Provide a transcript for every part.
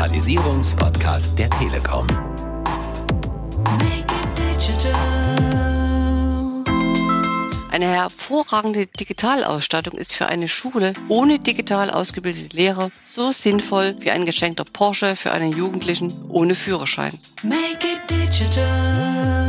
Digitalisierungspodcast der Telekom. Eine hervorragende Digitalausstattung ist für eine Schule ohne digital ausgebildete Lehrer so sinnvoll wie ein geschenkter Porsche für einen Jugendlichen ohne Führerschein. Make it digital.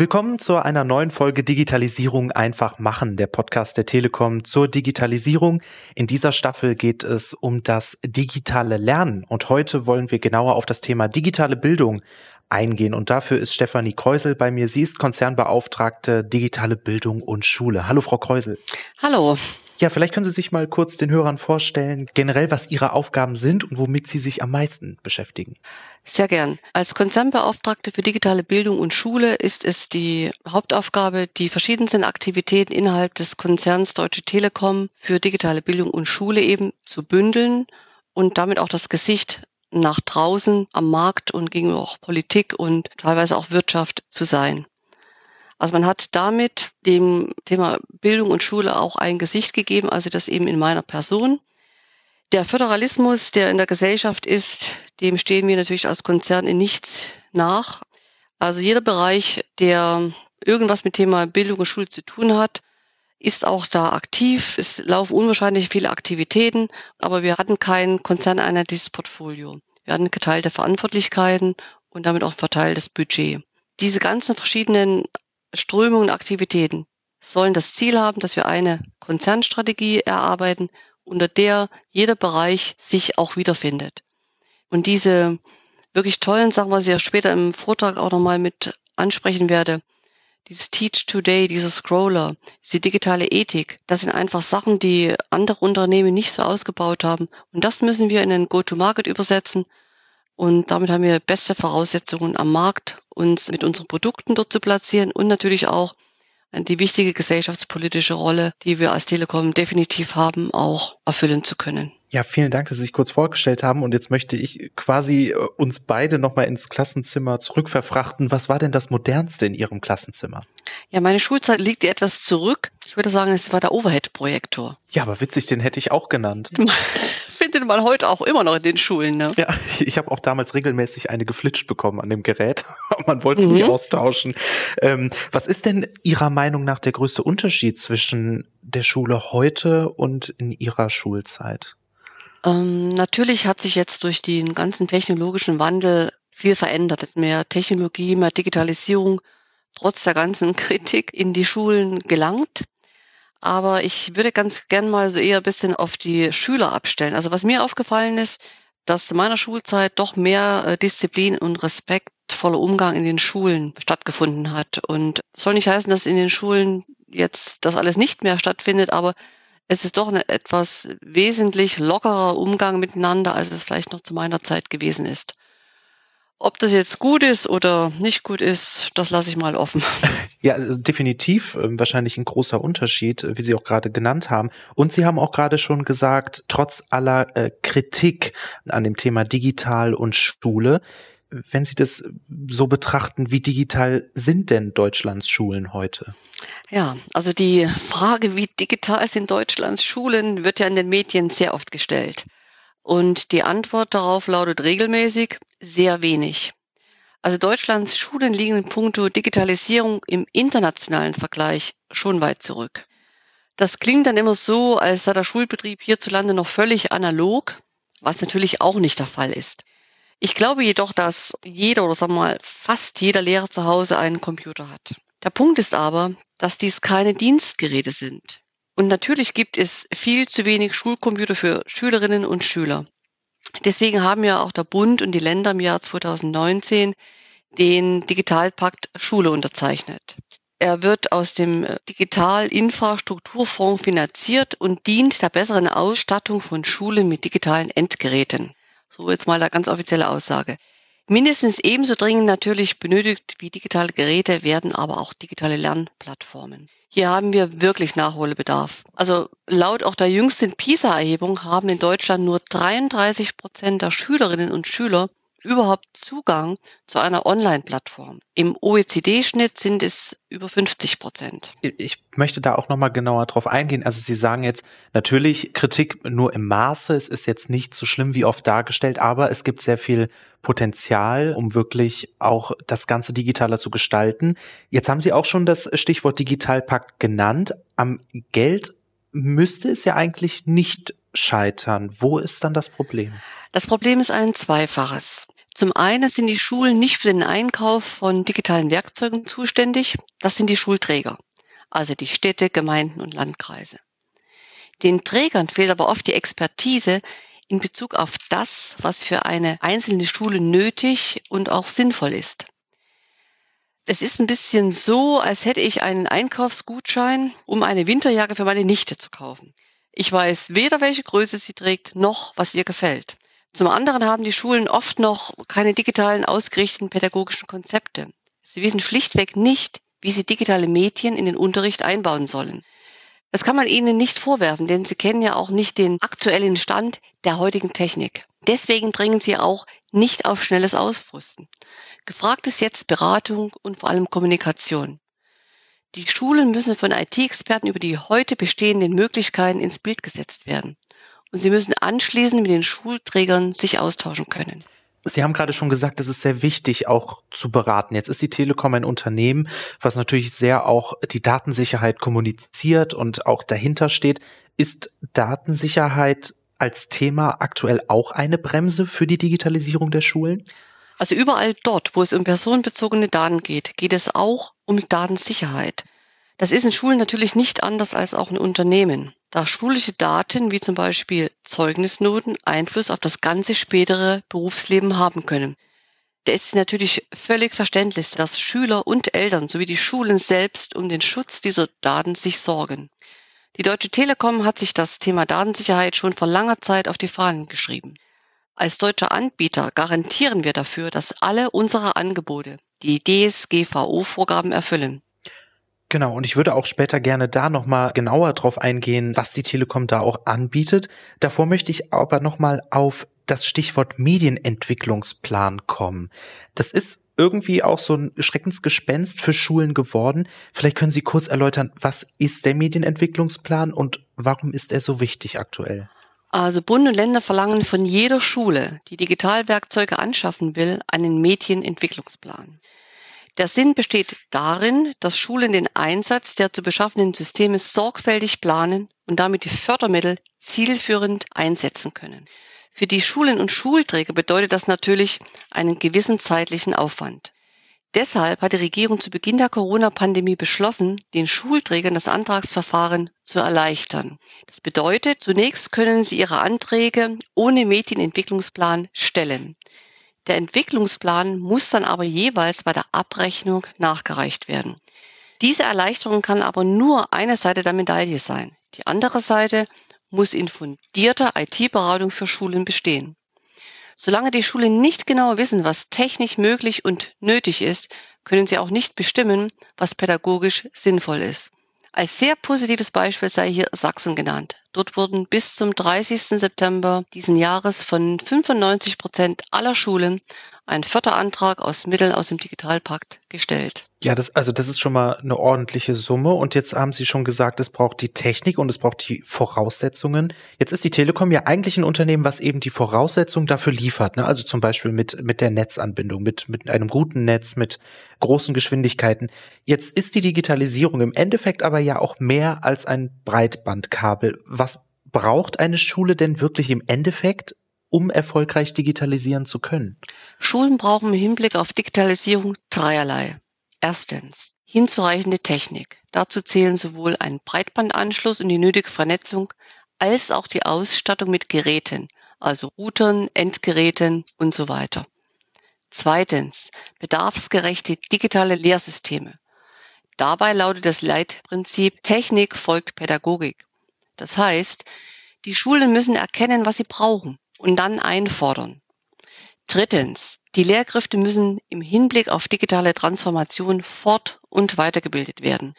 Willkommen zu einer neuen Folge Digitalisierung einfach machen, der Podcast der Telekom zur Digitalisierung. In dieser Staffel geht es um das digitale Lernen und heute wollen wir genauer auf das Thema digitale Bildung eingehen und dafür ist Stefanie Kreusel bei mir. Sie ist Konzernbeauftragte digitale Bildung und Schule. Hallo Frau Kreusel. Hallo. Ja, vielleicht können Sie sich mal kurz den Hörern vorstellen, generell, was Ihre Aufgaben sind und womit Sie sich am meisten beschäftigen. Sehr gern. Als Konzernbeauftragte für digitale Bildung und Schule ist es die Hauptaufgabe, die verschiedensten Aktivitäten innerhalb des Konzerns Deutsche Telekom für digitale Bildung und Schule eben zu bündeln und damit auch das Gesicht nach draußen am Markt und gegenüber auch Politik und teilweise auch Wirtschaft zu sein. Also man hat damit dem Thema Bildung und Schule auch ein Gesicht gegeben, also das eben in meiner Person. Der Föderalismus, der in der Gesellschaft ist, dem stehen wir natürlich als Konzern in nichts nach. Also jeder Bereich, der irgendwas mit Thema Bildung und Schule zu tun hat, ist auch da aktiv. Es laufen unwahrscheinlich viele Aktivitäten, aber wir hatten kein konzerneinheitliches Portfolio. Wir hatten geteilte Verantwortlichkeiten und damit auch ein verteiltes Budget. Diese ganzen verschiedenen Strömungen, Aktivitäten sollen das Ziel haben, dass wir eine Konzernstrategie erarbeiten, unter der jeder Bereich sich auch wiederfindet. Und diese wirklich tollen Sachen, was ich ja später im Vortrag auch nochmal mit ansprechen werde, dieses Teach Today, dieses Scroller, diese digitale Ethik, das sind einfach Sachen, die andere Unternehmen nicht so ausgebaut haben. Und das müssen wir in ein Go-to-Market übersetzen und damit haben wir beste Voraussetzungen am Markt, uns mit unseren Produkten dort zu platzieren und natürlich auch die wichtige gesellschaftspolitische Rolle, die wir als Telekom definitiv haben, auch erfüllen zu können. Ja, vielen Dank, dass Sie sich kurz vorgestellt haben. Und jetzt möchte ich quasi äh, uns beide nochmal ins Klassenzimmer zurückverfrachten. Was war denn das Modernste in Ihrem Klassenzimmer? Ja, meine Schulzeit liegt etwas zurück. Ich würde sagen, es war der Overhead-Projektor. Ja, aber witzig, den hätte ich auch genannt. Findet man heute auch immer noch in den Schulen, ne? Ja, ich habe auch damals regelmäßig eine geflitscht bekommen an dem Gerät. man wollte es mhm. nie austauschen. Ähm, was ist denn Ihrer Meinung nach der größte Unterschied zwischen der Schule heute und in Ihrer Schulzeit? Ähm, natürlich hat sich jetzt durch den ganzen technologischen Wandel viel verändert. Es ist mehr Technologie, mehr Digitalisierung, trotz der ganzen Kritik in die Schulen gelangt. Aber ich würde ganz gern mal so eher ein bisschen auf die Schüler abstellen. Also was mir aufgefallen ist, dass in meiner Schulzeit doch mehr äh, Disziplin und respektvoller Umgang in den Schulen stattgefunden hat. Und soll nicht heißen, dass in den Schulen jetzt das alles nicht mehr stattfindet, aber es ist doch ein etwas wesentlich lockerer Umgang miteinander, als es vielleicht noch zu meiner Zeit gewesen ist. Ob das jetzt gut ist oder nicht gut ist, das lasse ich mal offen. Ja, also definitiv äh, wahrscheinlich ein großer Unterschied, wie Sie auch gerade genannt haben. Und Sie haben auch gerade schon gesagt, trotz aller äh, Kritik an dem Thema Digital und Schule, wenn Sie das so betrachten, wie digital sind denn Deutschlands Schulen heute? Ja, also die Frage, wie digital sind Deutschlands Schulen, wird ja in den Medien sehr oft gestellt. Und die Antwort darauf lautet regelmäßig sehr wenig. Also Deutschlands Schulen liegen in puncto Digitalisierung im internationalen Vergleich schon weit zurück. Das klingt dann immer so, als sei der Schulbetrieb hierzulande noch völlig analog, was natürlich auch nicht der Fall ist. Ich glaube jedoch, dass jeder oder sagen wir mal fast jeder Lehrer zu Hause einen Computer hat. Der Punkt ist aber, dass dies keine Dienstgeräte sind. Und natürlich gibt es viel zu wenig Schulcomputer für Schülerinnen und Schüler. Deswegen haben ja auch der Bund und die Länder im Jahr 2019 den Digitalpakt Schule unterzeichnet. Er wird aus dem Digitalinfrastrukturfonds finanziert und dient der besseren Ausstattung von Schulen mit digitalen Endgeräten. So jetzt mal der ganz offizielle Aussage. Mindestens ebenso dringend natürlich benötigt wie digitale Geräte werden aber auch digitale Lernplattformen. Hier haben wir wirklich Nachholbedarf. Also laut auch der jüngsten PISA-Erhebung haben in Deutschland nur 33 Prozent der Schülerinnen und Schüler überhaupt Zugang zu einer Online-Plattform. Im OECD-Schnitt sind es über 50 Prozent. Ich möchte da auch nochmal genauer drauf eingehen. Also Sie sagen jetzt natürlich Kritik nur im Maße. Es ist jetzt nicht so schlimm wie oft dargestellt, aber es gibt sehr viel Potenzial, um wirklich auch das Ganze digitaler zu gestalten. Jetzt haben Sie auch schon das Stichwort Digitalpakt genannt. Am Geld müsste es ja eigentlich nicht scheitern. Wo ist dann das Problem? Das Problem ist ein zweifaches. Zum einen sind die Schulen nicht für den Einkauf von digitalen Werkzeugen zuständig. Das sind die Schulträger, also die Städte, Gemeinden und Landkreise. Den Trägern fehlt aber oft die Expertise in Bezug auf das, was für eine einzelne Schule nötig und auch sinnvoll ist. Es ist ein bisschen so, als hätte ich einen Einkaufsgutschein, um eine Winterjacke für meine Nichte zu kaufen. Ich weiß weder, welche Größe sie trägt, noch was ihr gefällt. Zum anderen haben die Schulen oft noch keine digitalen ausgerichteten pädagogischen Konzepte. Sie wissen schlichtweg nicht, wie sie digitale Medien in den Unterricht einbauen sollen. Das kann man ihnen nicht vorwerfen, denn sie kennen ja auch nicht den aktuellen Stand der heutigen Technik. Deswegen dringen sie auch nicht auf schnelles Ausrüsten. Gefragt ist jetzt Beratung und vor allem Kommunikation. Die Schulen müssen von IT-Experten über die heute bestehenden Möglichkeiten ins Bild gesetzt werden. Und sie müssen anschließend mit den Schulträgern sich austauschen können. Sie haben gerade schon gesagt, es ist sehr wichtig, auch zu beraten. Jetzt ist die Telekom ein Unternehmen, was natürlich sehr auch die Datensicherheit kommuniziert und auch dahinter steht. Ist Datensicherheit als Thema aktuell auch eine Bremse für die Digitalisierung der Schulen? Also überall dort, wo es um personenbezogene Daten geht, geht es auch um Datensicherheit. Das ist in Schulen natürlich nicht anders als auch in Unternehmen, da schulische Daten wie zum Beispiel Zeugnisnoten Einfluss auf das ganze spätere Berufsleben haben können. Da ist es natürlich völlig verständlich, dass Schüler und Eltern sowie die Schulen selbst um den Schutz dieser Daten sich sorgen. Die Deutsche Telekom hat sich das Thema Datensicherheit schon vor langer Zeit auf die Fahnen geschrieben. Als deutscher Anbieter garantieren wir dafür, dass alle unsere Angebote die DSGVO-Vorgaben erfüllen. Genau, und ich würde auch später gerne da nochmal genauer drauf eingehen, was die Telekom da auch anbietet. Davor möchte ich aber nochmal auf das Stichwort Medienentwicklungsplan kommen. Das ist irgendwie auch so ein Schreckensgespenst für Schulen geworden. Vielleicht können Sie kurz erläutern, was ist der Medienentwicklungsplan und warum ist er so wichtig aktuell? Also Bund und Länder verlangen von jeder Schule, die Digitalwerkzeuge anschaffen will, einen Medienentwicklungsplan. Der Sinn besteht darin, dass Schulen den Einsatz der zu beschaffenden Systeme sorgfältig planen und damit die Fördermittel zielführend einsetzen können. Für die Schulen und Schulträger bedeutet das natürlich einen gewissen zeitlichen Aufwand. Deshalb hat die Regierung zu Beginn der Corona-Pandemie beschlossen, den Schulträgern das Antragsverfahren zu erleichtern. Das bedeutet, zunächst können sie ihre Anträge ohne Medienentwicklungsplan stellen. Der Entwicklungsplan muss dann aber jeweils bei der Abrechnung nachgereicht werden. Diese Erleichterung kann aber nur eine Seite der Medaille sein. Die andere Seite muss in fundierter IT-Beratung für Schulen bestehen. Solange die Schulen nicht genau wissen, was technisch möglich und nötig ist, können sie auch nicht bestimmen, was pädagogisch sinnvoll ist. Als sehr positives Beispiel sei hier Sachsen genannt. Dort wurden bis zum 30. September diesen Jahres von 95 Prozent aller Schulen ein Förderantrag aus Mitteln aus dem Digitalpakt gestellt. Ja, das, also das ist schon mal eine ordentliche Summe. Und jetzt haben Sie schon gesagt, es braucht die Technik und es braucht die Voraussetzungen. Jetzt ist die Telekom ja eigentlich ein Unternehmen, was eben die Voraussetzungen dafür liefert. Ne? Also zum Beispiel mit, mit der Netzanbindung, mit, mit einem guten Netz, mit großen Geschwindigkeiten. Jetzt ist die Digitalisierung im Endeffekt aber ja auch mehr als ein Breitbandkabel. Was braucht eine Schule denn wirklich im Endeffekt, um erfolgreich digitalisieren zu können? Schulen brauchen im Hinblick auf Digitalisierung dreierlei. Erstens hinzureichende Technik. Dazu zählen sowohl ein Breitbandanschluss und die nötige Vernetzung als auch die Ausstattung mit Geräten, also Routern, Endgeräten und so weiter. Zweitens bedarfsgerechte digitale Lehrsysteme. Dabei lautet das Leitprinzip Technik folgt Pädagogik. Das heißt, die Schulen müssen erkennen, was sie brauchen und dann einfordern. Drittens, die Lehrkräfte müssen im Hinblick auf digitale Transformation fort- und weitergebildet werden.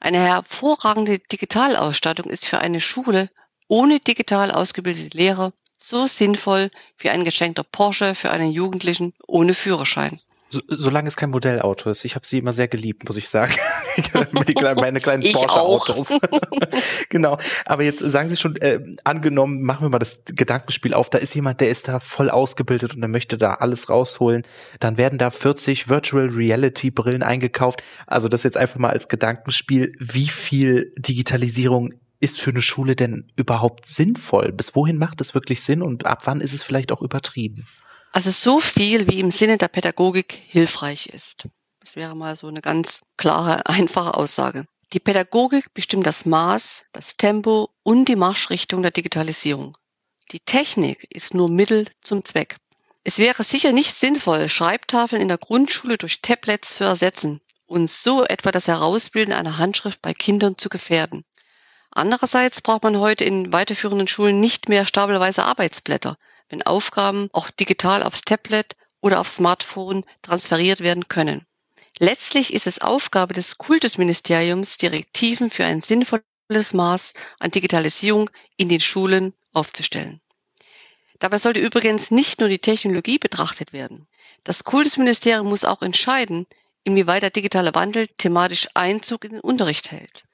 Eine hervorragende Digitalausstattung ist für eine Schule ohne digital ausgebildete Lehrer So sinnvoll wie ein geschenkter Porsche für einen Jugendlichen ohne Führerschein. So, solange es kein Modellauto ist. Ich habe sie immer sehr geliebt, muss ich sagen. Die kleinen, meine kleinen Porsche-Autos. genau. Aber jetzt sagen Sie schon, äh, angenommen, machen wir mal das Gedankenspiel auf, da ist jemand, der ist da voll ausgebildet und der möchte da alles rausholen. Dann werden da 40 Virtual Reality Brillen eingekauft. Also das jetzt einfach mal als Gedankenspiel. Wie viel Digitalisierung ist für eine Schule denn überhaupt sinnvoll? Bis wohin macht es wirklich Sinn und ab wann ist es vielleicht auch übertrieben? Also so viel, wie im Sinne der Pädagogik hilfreich ist. Das wäre mal so eine ganz klare, einfache Aussage. Die Pädagogik bestimmt das Maß, das Tempo und die Marschrichtung der Digitalisierung. Die Technik ist nur Mittel zum Zweck. Es wäre sicher nicht sinnvoll, Schreibtafeln in der Grundschule durch Tablets zu ersetzen und so etwa das Herausbilden einer Handschrift bei Kindern zu gefährden. Andererseits braucht man heute in weiterführenden Schulen nicht mehr stapelweise Arbeitsblätter, wenn Aufgaben auch digital aufs Tablet oder aufs Smartphone transferiert werden können. Letztlich ist es Aufgabe des Kultusministeriums, Direktiven für ein sinnvolles Maß an Digitalisierung in den Schulen aufzustellen. Dabei sollte übrigens nicht nur die Technologie betrachtet werden. Das Kultusministerium muss auch entscheiden, inwieweit der digitale Wandel thematisch Einzug in den Unterricht hält.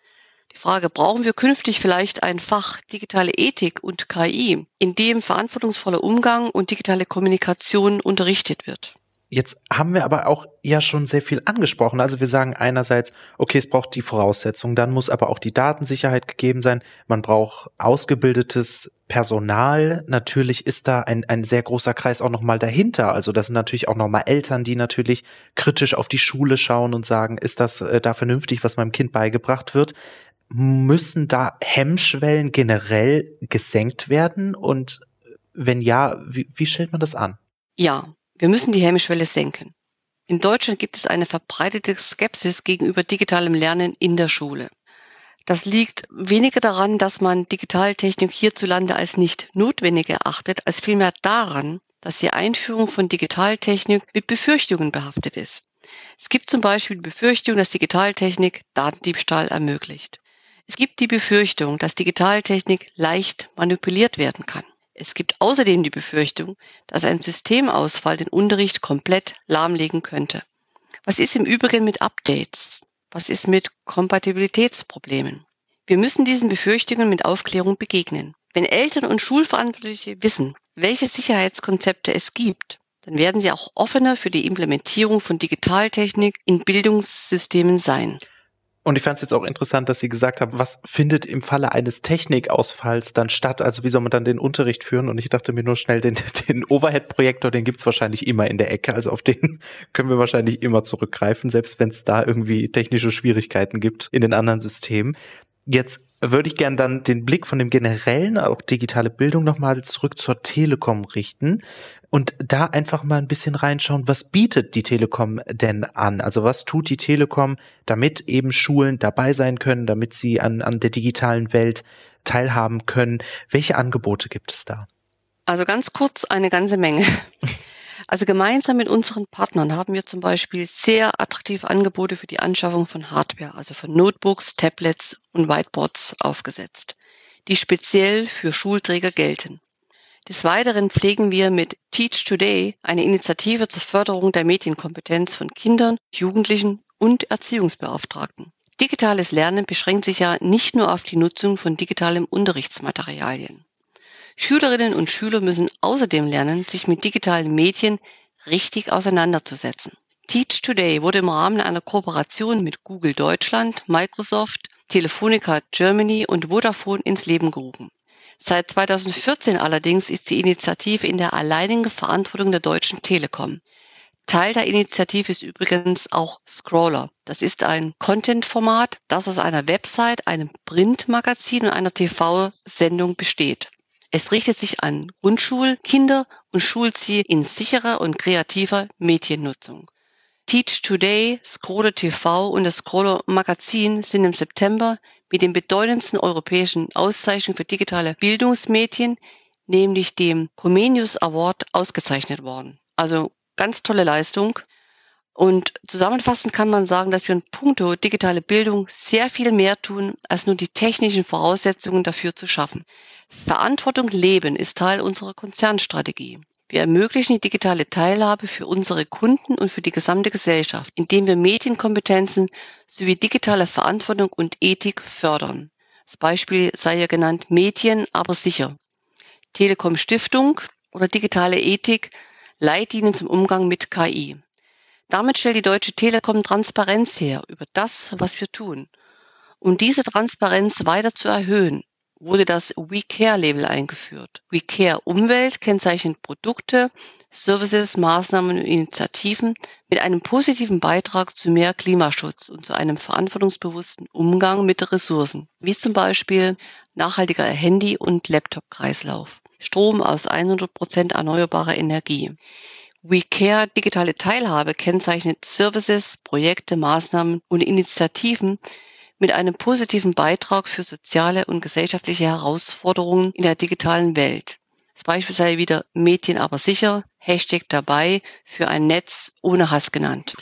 Die Frage, brauchen wir künftig vielleicht ein Fach digitale Ethik und KI, in dem verantwortungsvoller Umgang und digitale Kommunikation unterrichtet wird? Jetzt haben wir aber auch ja schon sehr viel angesprochen. Also wir sagen einerseits, okay, es braucht die Voraussetzungen, dann muss aber auch die Datensicherheit gegeben sein. Man braucht ausgebildetes Personal. Natürlich ist da ein, ein sehr großer Kreis auch nochmal dahinter. Also das sind natürlich auch nochmal Eltern, die natürlich kritisch auf die Schule schauen und sagen, ist das äh, da vernünftig, was meinem Kind beigebracht wird müssen da Hemmschwellen generell gesenkt werden? Und wenn ja, wie, wie stellt man das an? Ja, wir müssen die Hemmschwelle senken. In Deutschland gibt es eine verbreitete Skepsis gegenüber digitalem Lernen in der Schule. Das liegt weniger daran, dass man Digitaltechnik hierzulande als nicht notwendig erachtet, als vielmehr daran, dass die Einführung von Digitaltechnik mit Befürchtungen behaftet ist. Es gibt zum Beispiel die Befürchtung, dass Digitaltechnik Datendiebstahl ermöglicht. Es gibt die Befürchtung, dass Digitaltechnik leicht manipuliert werden kann. Es gibt außerdem die Befürchtung, dass ein Systemausfall den Unterricht komplett lahmlegen könnte. Was ist im Übrigen mit Updates? Was ist mit Kompatibilitätsproblemen? Wir müssen diesen Befürchtungen mit Aufklärung begegnen. Wenn Eltern und Schulverantwortliche wissen, welche Sicherheitskonzepte es gibt, dann werden sie auch offener für die Implementierung von Digitaltechnik in Bildungssystemen sein. Und ich fand es jetzt auch interessant, dass Sie gesagt haben, was findet im Falle eines Technikausfalls dann statt? Also wie soll man dann den Unterricht führen? Und ich dachte mir nur schnell, den, den Overhead-Projektor, den gibt's wahrscheinlich immer in der Ecke. Also auf den können wir wahrscheinlich immer zurückgreifen, selbst wenn es da irgendwie technische Schwierigkeiten gibt in den anderen Systemen. Jetzt würde ich gern dann den Blick von dem generellen, auch digitale Bildung nochmal zurück zur Telekom richten und da einfach mal ein bisschen reinschauen, was bietet die Telekom denn an? Also was tut die Telekom, damit eben Schulen dabei sein können, damit sie an, an der digitalen Welt teilhaben können? Welche Angebote gibt es da? Also ganz kurz eine ganze Menge. Also gemeinsam mit unseren Partnern haben wir zum Beispiel sehr attraktive Angebote für die Anschaffung von Hardware, also von Notebooks, Tablets und Whiteboards aufgesetzt, die speziell für Schulträger gelten. Des Weiteren pflegen wir mit Teach Today eine Initiative zur Förderung der Medienkompetenz von Kindern, Jugendlichen und Erziehungsbeauftragten. Digitales Lernen beschränkt sich ja nicht nur auf die Nutzung von digitalem Unterrichtsmaterialien. Schülerinnen und Schüler müssen außerdem lernen, sich mit digitalen Medien richtig auseinanderzusetzen. Teach Today wurde im Rahmen einer Kooperation mit Google Deutschland, Microsoft, Telefonica Germany und Vodafone ins Leben gerufen. Seit 2014 allerdings ist die Initiative in der alleinigen Verantwortung der Deutschen Telekom. Teil der Initiative ist übrigens auch Scroller. Das ist ein Content-Format, das aus einer Website, einem Printmagazin und einer TV-Sendung besteht. Es richtet sich an Grundschulkinder und schult sie in sicherer und kreativer Mediennutzung. Teach Today, Scroller TV und das Scroller Magazin sind im September mit den bedeutendsten europäischen Auszeichnungen für digitale Bildungsmedien, nämlich dem Comenius Award, ausgezeichnet worden. Also ganz tolle Leistung. Und zusammenfassend kann man sagen, dass wir in puncto digitale Bildung sehr viel mehr tun, als nur die technischen Voraussetzungen dafür zu schaffen. Verantwortung leben ist Teil unserer Konzernstrategie. Wir ermöglichen die digitale Teilhabe für unsere Kunden und für die gesamte Gesellschaft, indem wir Medienkompetenzen sowie digitale Verantwortung und Ethik fördern. Als Beispiel sei hier genannt Medien, aber sicher. Telekom Stiftung oder digitale Ethik, Leitlinien zum Umgang mit KI. Damit stellt die Deutsche Telekom Transparenz her über das, was wir tun. Um diese Transparenz weiter zu erhöhen, wurde das We Care Label eingeführt. We Care Umwelt kennzeichnet Produkte, Services, Maßnahmen und Initiativen mit einem positiven Beitrag zu mehr Klimaschutz und zu einem verantwortungsbewussten Umgang mit Ressourcen, wie zum Beispiel nachhaltiger Handy- und Laptop-Kreislauf, Strom aus 100 Prozent erneuerbarer Energie. We Care digitale Teilhabe kennzeichnet Services, Projekte, Maßnahmen und Initiativen mit einem positiven Beitrag für soziale und gesellschaftliche Herausforderungen in der digitalen Welt. Das Beispiel sei wieder Medien aber sicher, Hashtag dabei für ein Netz ohne Hass genannt.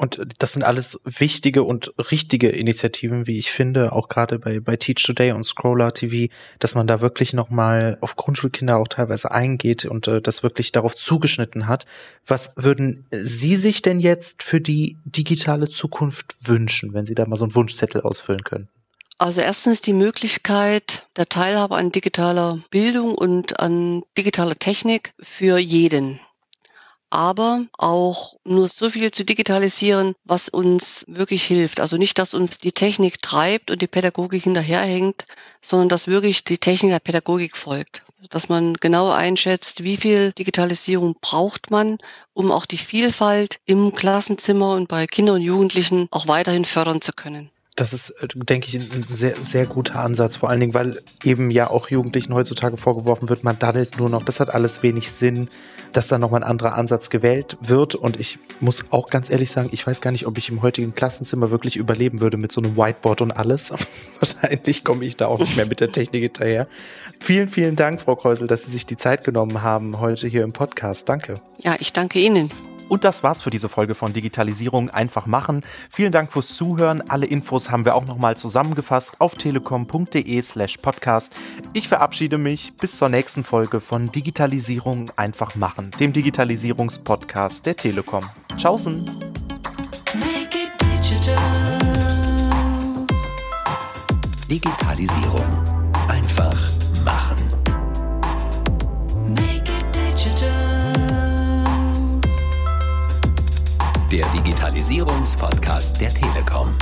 Und das sind alles wichtige und richtige Initiativen, wie ich finde, auch gerade bei, bei Teach Today und Scroller TV, dass man da wirklich nochmal auf Grundschulkinder auch teilweise eingeht und äh, das wirklich darauf zugeschnitten hat. Was würden Sie sich denn jetzt für die digitale Zukunft wünschen, wenn Sie da mal so einen Wunschzettel ausfüllen können? Also erstens die Möglichkeit der Teilhabe an digitaler Bildung und an digitaler Technik für jeden aber auch nur so viel zu digitalisieren, was uns wirklich hilft. Also nicht, dass uns die Technik treibt und die Pädagogik hinterherhängt, sondern dass wirklich die Technik der Pädagogik folgt. Dass man genau einschätzt, wie viel Digitalisierung braucht man, um auch die Vielfalt im Klassenzimmer und bei Kindern und Jugendlichen auch weiterhin fördern zu können das ist, äh, denke ich, ein sehr, sehr guter Ansatz. Vor allen Dingen, weil eben ja auch Jugendlichen heutzutage vorgeworfen wird, man daddelt nur noch. Das hat alles wenig Sinn, dass da nochmal ein anderer Ansatz gewählt wird. Und ich muss auch ganz ehrlich sagen, ich weiß gar nicht, ob ich im heutigen Klassenzimmer wirklich überleben würde mit so einem Whiteboard und alles. Wahrscheinlich komme ich da auch nicht mehr mit der Technik hinterher. Vielen, vielen Dank, Frau Kreusel, dass Sie sich die Zeit genommen haben heute hier im Podcast. Danke. Ja, ich danke Ihnen. Und das war's für diese Folge von Digitalisierung einfach machen. Vielen Dank fürs Zuhören. Alle Infos haben wir auch nochmal zusammengefasst auf telekom.de/slash podcast. Ich verabschiede mich bis zur nächsten Folge von Digitalisierung einfach machen, dem Digitalisierungspodcast der Telekom. Tschaußen! Digitalisierung der Digitalisierungspodcast der Telekom.